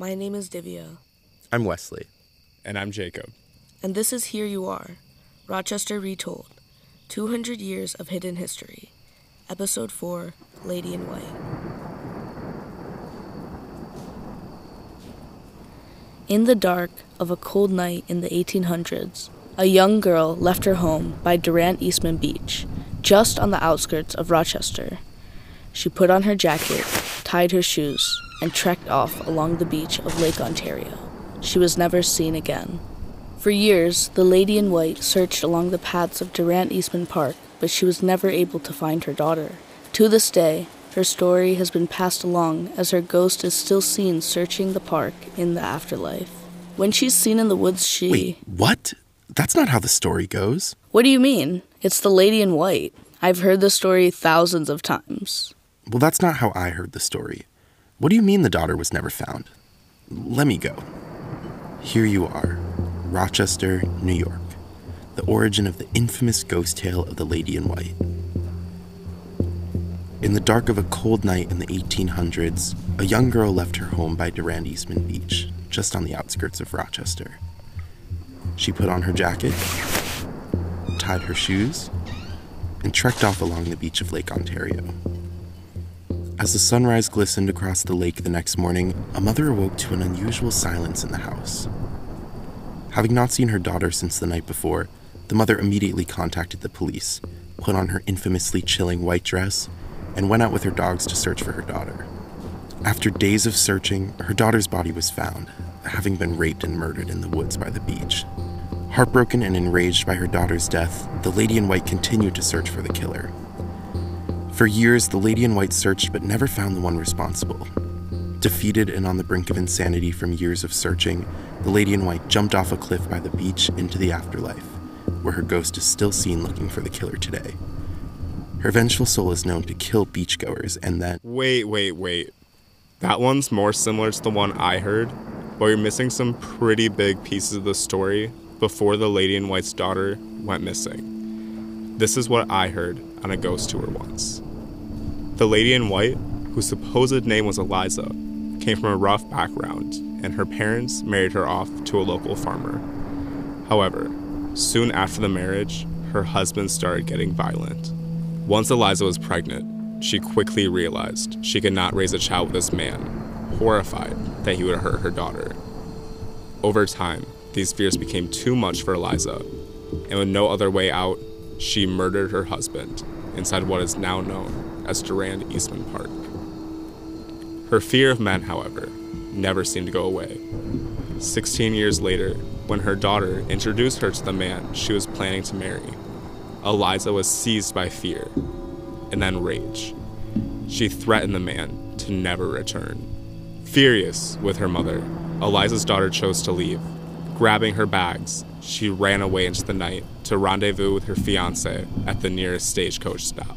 My name is Divya, I'm Wesley. And I'm Jacob. and this is Here You Are Rochester Retold 200 Years of Hidden History, Episode 4 Lady in White. In the dark of a cold night in the 1800s, a young girl left her home by Durand Eastman Beach, just on the outskirts of Rochester. She put on her jacket, tied her shoes, and trekked off along the beach of Lake Ontario. She was never seen again. For years, the Lady in White searched along the paths of Durand Eastman Park, but she was never able to find her daughter. To this day, her story has been passed along as her ghost is still seen searching the park in the afterlife. When she's seen in the woods, she. Wait, what? That's not how the story goes. What do you mean? It's the Lady in White. I've heard the story thousands of times. Well, that's not how I heard the story. What do you mean the daughter was never found? Let me go. Here you are, Rochester, New York, the origin of the infamous ghost tale of the Lady in White. In the dark of a cold night in the 1800s, a young girl left her home by Durand Eastman Beach, just on the outskirts of Rochester. She put on her jacket, tied her shoes, and trekked off along the beach of Lake Ontario. As the sunrise glistened across the lake the next morning, a mother awoke to an unusual silence in the house. Having not seen her daughter since the night before, the mother immediately contacted the police, put on her infamously chilling white dress, and went out with her dogs to search for her daughter. After days of searching, her daughter's body was found, having been raped and murdered in the woods by the beach. Heartbroken and enraged by her daughter's death, the Lady in White continued to search for the killer. For years, the Lady in White searched but never found the one responsible. Defeated and on the brink of insanity from years of searching, the Lady in White jumped off a cliff by the beach into the afterlife, where her ghost is still seen looking for the killer today. Her vengeful soul is known to kill beachgoers and then. Wait, wait, wait. That one's more similar to the one I heard, but you're missing some pretty big pieces of the story before the Lady in White's daughter went missing. This is what I heard on a ghost tour once. The Lady in White, whose supposed name was Eliza, came from a rough background, and her parents married her off to a local farmer. However, soon after the marriage, her husband started getting violent. Once Eliza was pregnant, she quickly realized she could not raise a child with this man, horrified that he would hurt her daughter. Over time, these fears became too much for Eliza, and with no other way out, she murdered her husband inside what is now known as Durand Eastman Park. Her fear of men, however, never seemed to go away. Sixteen years later, when her daughter introduced her to the man she was planning to marry, Eliza was seized by fear and then rage. She threatened the man to never return. Furious with her mother, Eliza's daughter chose to leave. Grabbing her bags, she ran away into the night to rendezvous with her fiance at the nearest stagecoach stop.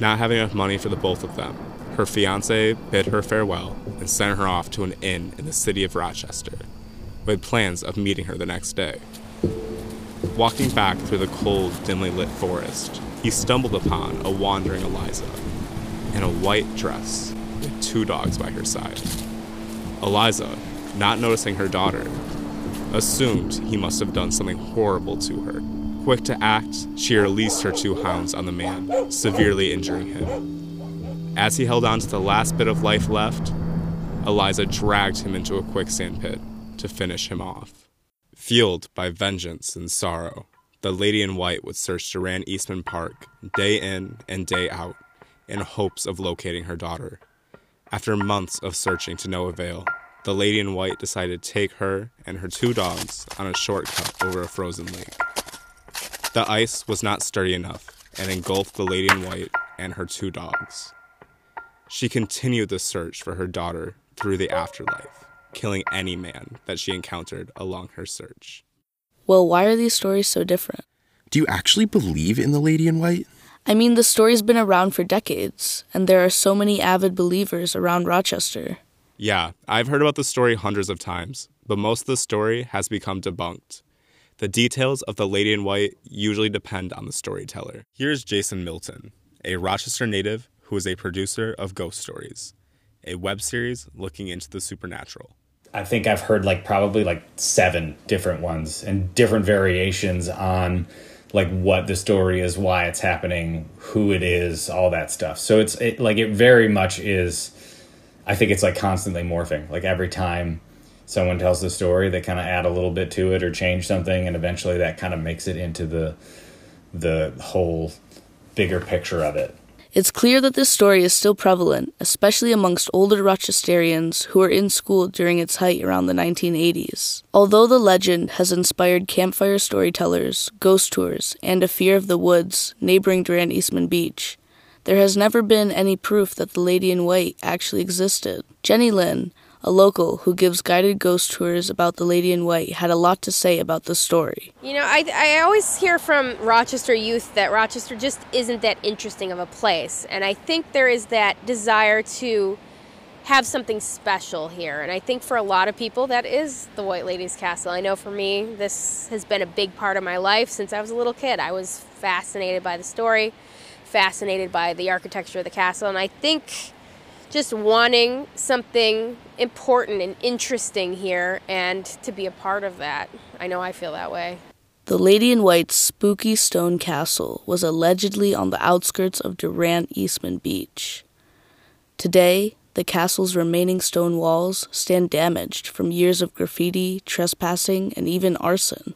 Not having enough money for the both of them, her fiance bid her farewell and sent her off to an inn in the city of Rochester, with plans of meeting her the next day. Walking back through the cold, dimly lit forest, he stumbled upon a wandering Eliza in a white dress with two dogs by her side. Eliza, not noticing her daughter, assumed he must have done something horrible to her. Quick to act, she released her two hounds on the man, severely injuring him. As he held on to the last bit of life left, Eliza dragged him into a quicksand pit to finish him off. Fueled by vengeance and sorrow, the lady in white would search Durand Eastman Park day in and day out in hopes of locating her daughter. After months of searching to no avail, the lady in white decided to take her and her two dogs on a shortcut over a frozen lake. The ice was not sturdy enough and engulfed the lady in white and her two dogs. She continued the search for her daughter through the afterlife, killing any man that she encountered along her search. Well, why are these stories so different? Do you actually believe in the Lady in White? I mean, the story's been around for decades, and there are so many avid believers around Rochester. Yeah, I've heard about the story hundreds of times, but most of the story has become debunked. The details of the Lady in White usually depend on the storyteller. Here's Jason Milton, a Rochester native who is a producer of Ghost Stories, a web series looking into the supernatural. I think I've heard like probably like seven different ones and different variations on like what the story is, why it's happening, who it is, all that stuff. So it's it, like it very much is. I think it's like constantly morphing. Like every time someone tells the story, they kind of add a little bit to it or change something, and eventually that kind of makes it into the the whole bigger picture of it. It's clear that this story is still prevalent, especially amongst older Rochesterians who were in school during its height around the 1980s. Although the legend has inspired campfire storytellers, ghost tours, and a fear of the woods neighboring Durand Eastman Beach, there has never been any proof that the Lady in White actually existed. Jenny Lynn, a local who gives guided ghost tours about the Lady in White, had a lot to say about the story. You know, I, I always hear from Rochester youth that Rochester just isn't that interesting of a place. And I think there is that desire to have something special here. And I think for a lot of people, that is the White Lady's Castle. I know for me, this has been a big part of my life since I was a little kid. I was fascinated by the story, fascinated by the architecture of the castle. And I think just wanting something important and interesting here and to be a part of that. I know I feel that way. The Lady in White's spooky stone castle was allegedly on the outskirts of Durand Eastman Beach. Today, the castle's remaining stone walls stand damaged from years of graffiti, trespassing, and even arson.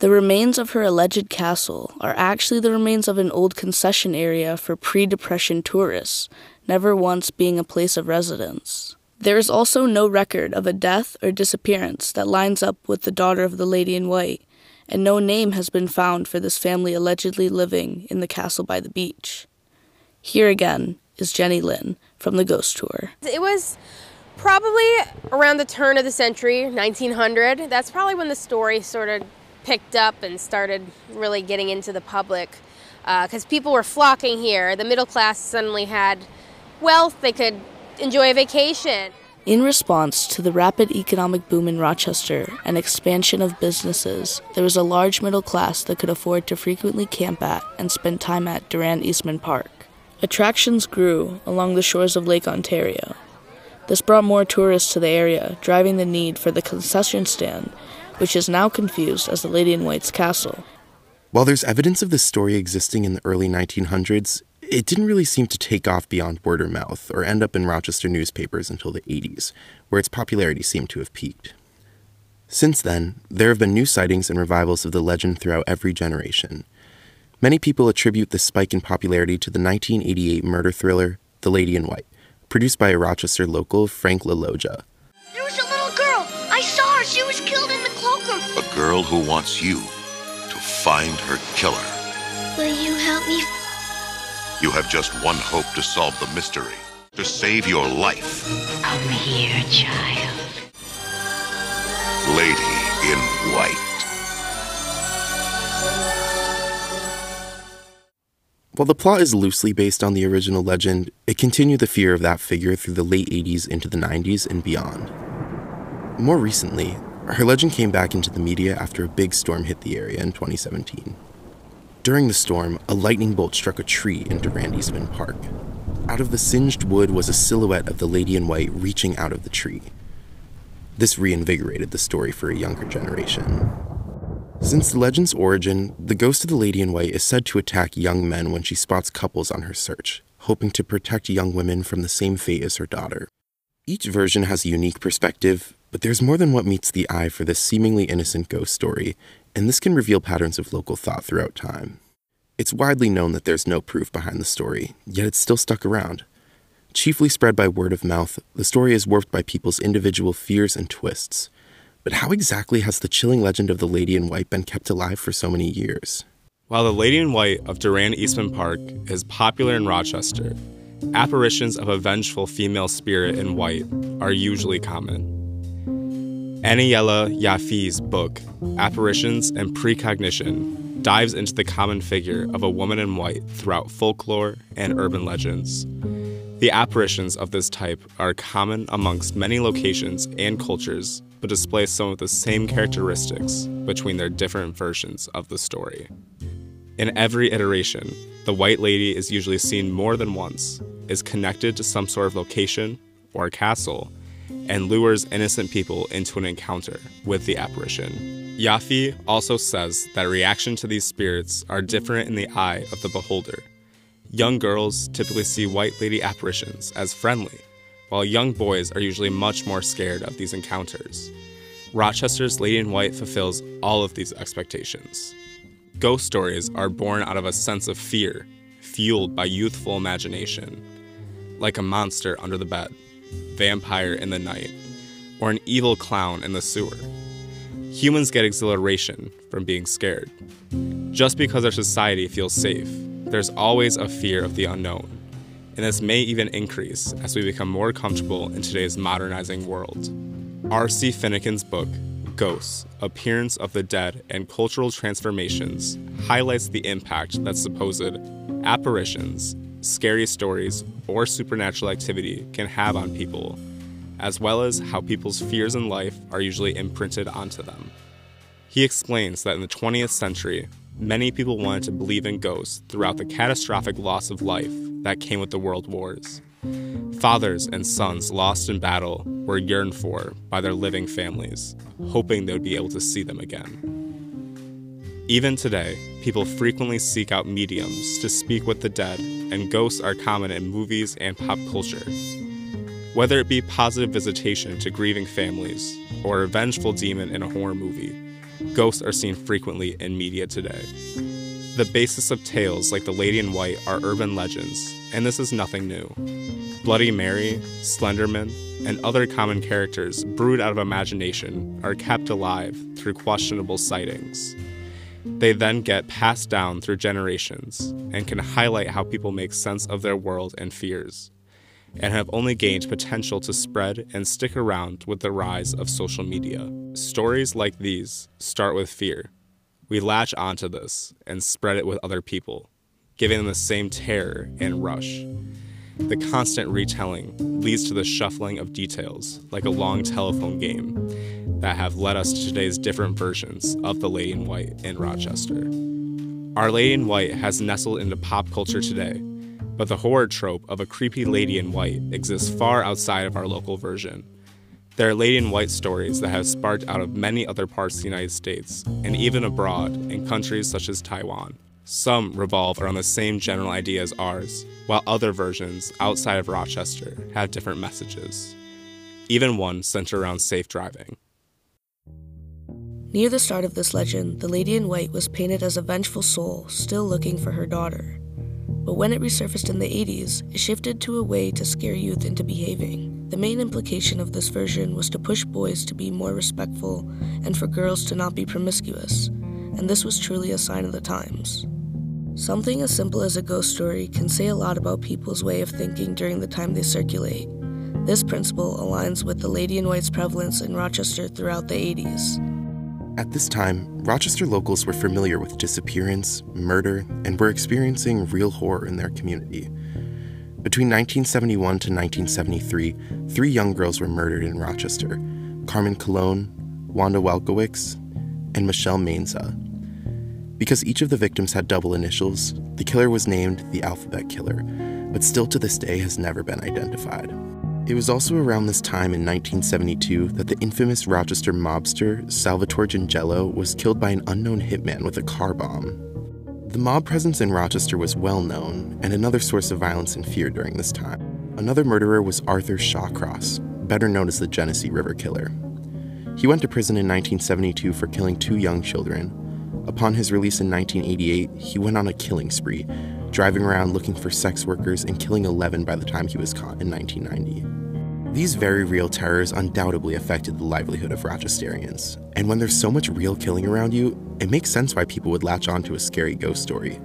The remains of her alleged castle are actually the remains of an old concession area for pre Depression tourists never once being a place of residence. There is also no record of a death or disappearance that lines up with the daughter of the Lady in White, and no name has been found for this family allegedly living in the castle by the beach. Here again is Jenny Lynn from the Ghost Tour. It was probably around the turn of the century, 1900. That's probably when the story sort of picked up and started really getting into the public because uh, people were flocking here. The middle class suddenly had wealth, they could enjoy a vacation. In response to the rapid economic boom in Rochester and expansion of businesses, there was a large middle class that could afford to frequently camp at and spend time at Durand Eastman Park. Attractions grew along the shores of Lake Ontario. This brought more tourists to the area, driving the need for the concession stand, which is now confused as the Lady in White's castle. While there's evidence of this story existing in the early 1900s, it didn't really seem to take off beyond word or mouth or end up in Rochester newspapers until the 80s, where its popularity seemed to have peaked. Since then, there have been new sightings and revivals of the legend throughout every generation. Many people attribute this spike in popularity to the 1988 murder thriller, The Lady in White, produced by a Rochester local, Frank LaLoggia. Girl who wants you to find her killer. Will you help me you have just one hope to solve the mystery, to save your life. I'm here, child. Lady in White. While the plot is loosely based on the original legend, it continued the fear of that figure through the late 80s into the 90s and beyond. More recently, her legend came back into the media after a big storm hit the area in 2017. During the storm, a lightning bolt struck a tree in Durand Eastman Park. Out of the singed wood was a silhouette of the lady in white reaching out of the tree. This reinvigorated the story for a younger generation. Since the legend's origin, the ghost of the lady in white is said to attack young men when she spots couples on her search, hoping to protect young women from the same fate as her daughter. Each version has a unique perspective, but there's more than what meets the eye for this seemingly innocent ghost story, and this can reveal patterns of local thought throughout time. It's widely known that there's no proof behind the story, yet it's still stuck around. Chiefly spread by word of mouth, the story is warped by people's individual fears and twists. But how exactly has the chilling legend of the Lady in White been kept alive for so many years? While the Lady in White of Durand Eastman Park is popular in Rochester, apparitions of a vengeful female spirit in white are usually common. Aniela Jaffé's book, Apparitions and Precognition, dives into the common figure of a woman in white throughout folklore and urban legends. The apparitions of this type are common amongst many locations and cultures, but display some of the same characteristics between their different versions of the story. In every iteration, the White Lady is usually seen more than once, is connected to some sort of location or castle, and lures innocent people into an encounter with the apparition. Jaffé also says that reaction to these spirits are different in the eye of the beholder. Young girls typically see white lady apparitions as friendly, while young boys are usually much more scared of these encounters. Rochester's Lady in White fulfills all of these expectations. Ghost stories are born out of a sense of fear, fueled by youthful imagination, like a monster under the bed, vampire in the night, or an evil clown in the sewer. Humans get exhilaration from being scared. Just because our society feels safe, there's always a fear of the unknown, and this may even increase as we become more comfortable in today's modernizing world. R.C. Finucane's book, Ghosts Appearance of the Dead and Cultural Transformations, highlights the impact that supposed apparitions, scary stories, or supernatural activity can have on people, as well as how people's fears in life are usually imprinted onto them. He explains that in the 20th century, many people wanted to believe in ghosts throughout the catastrophic loss of life that came with the world wars. Fathers and sons lost in battle were yearned for by their living families, hoping they would be able to see them again. Even today, people frequently seek out mediums to speak with the dead, and ghosts are common in movies and pop culture. Whether it be positive visitation to grieving families or a vengeful demon in a horror movie, ghosts are seen frequently in media today. The basis of tales like The Lady in White are urban legends, and this is nothing new. Bloody Mary, Slenderman, and other common characters brewed out of imagination are kept alive through questionable sightings. They then get passed down through generations and can highlight how people make sense of their world and fears, and have only gained potential to spread and stick around with the rise of social media. Stories like these start with fear. We latch onto this and spread it with other people, giving them the same terror and rush. The constant retelling leads to the shuffling of details, like a long telephone game, that have led us to today's different versions of The Lady in White in Rochester. Our Lady in White has nestled into pop culture today, but the horror trope of a creepy lady in white exists far outside of our local version. There are lady in white stories that have sparked out of many other parts of the United States and even abroad in countries such as Taiwan. Some revolve around the same general idea as ours, while other versions outside of Rochester have different messages, even one centered around safe driving. Near the start of this legend, the lady in white was painted as a vengeful soul still looking for her daughter. But when it resurfaced in the 80s, it shifted to a way to scare youth into behaving. The main implication of this version was to push boys to be more respectful and for girls to not be promiscuous, and this was truly a sign of the times. Something as simple as a ghost story can say a lot about people's way of thinking during the time they circulate. This principle aligns with the Lady in White's prevalence in Rochester throughout the 80s. At this time, Rochester locals were familiar with disappearance, murder, and were experiencing real horror in their community. Between 1971 to 1973, three young girls were murdered in Rochester Carmen Colon, Wanda Walkowicz, and Michelle Maenza. Because each of the victims had double initials, the killer was named the Alphabet Killer, but still to this day has never been identified. It was also around this time in 1972 that the infamous Rochester mobster Salvatore Gingello was killed by an unknown hitman with a car bomb. The mob presence in Rochester was well known and another source of violence and fear during this time. Another murderer was Arthur Shawcross, better known as the Genesee River Killer. He went to prison in 1972 for killing two young children. Upon his release in 1988, he went on a killing spree, driving around looking for sex workers and killing 11 by the time he was caught in 1990. These very real terrors undoubtedly affected the livelihood of Rochesterians, and when there's so much real killing around you, it makes sense why people would latch on to a scary ghost story.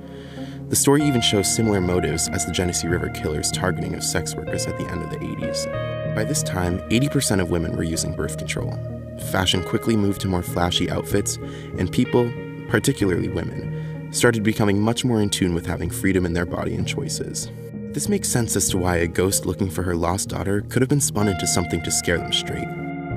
The story even shows similar motives as the Genesee River Killer's targeting of sex workers at the end of the 80s. By this time, 80% of women were using birth control. Fashion quickly moved to more flashy outfits, and people, particularly women, started becoming much more in tune with having freedom in their body and choices. This makes sense as to why a ghost looking for her lost daughter could have been spun into something to scare them straight.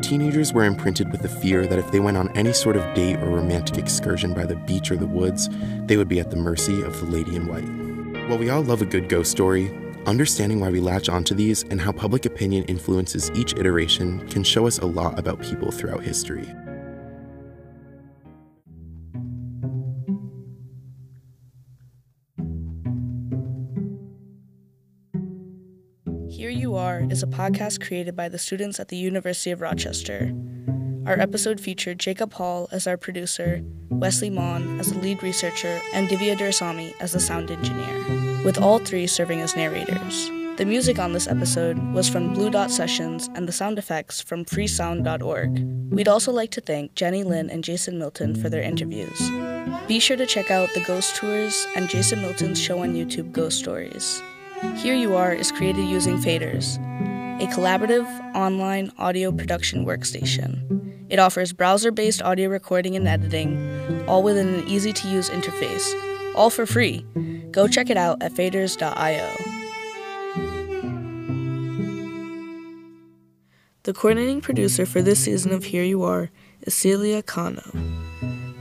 Teenagers were imprinted with the fear that if they went on any sort of date or romantic excursion by the beach or the woods, they would be at the mercy of the lady in white. While we all love a good ghost story, Understanding why we latch onto these and how public opinion influences each iteration can show us a lot about people throughout history. Is a podcast created by the students at the University of Rochester. Our episode featured Jacob Hall as our producer, Wesley Mon as the lead researcher, and Divya Dursami as the sound engineer, with all three serving as narrators. The music on this episode was from Blue Dot Sessions and the sound effects from freesound.org. We'd also like to thank Jenny Lynn and Jason Milton for their interviews. Be sure to check out the Ghost Tours and Jason Milton's show on YouTube, Ghost Stories. Here You Are is created using Faders, a collaborative online audio production workstation. It offers browser based audio recording and editing, all within an easy to use interface, all for free. Go check it out at faders.io. The coordinating producer for this season of Here You Are is Celia Cano.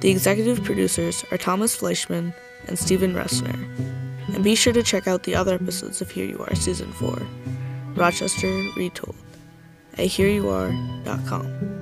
The executive producers are Thomas Fleischman and Stephen Ressner. And be sure to check out the other episodes of Here You Are Season 4, Rochester Retold, at hereyouare.com.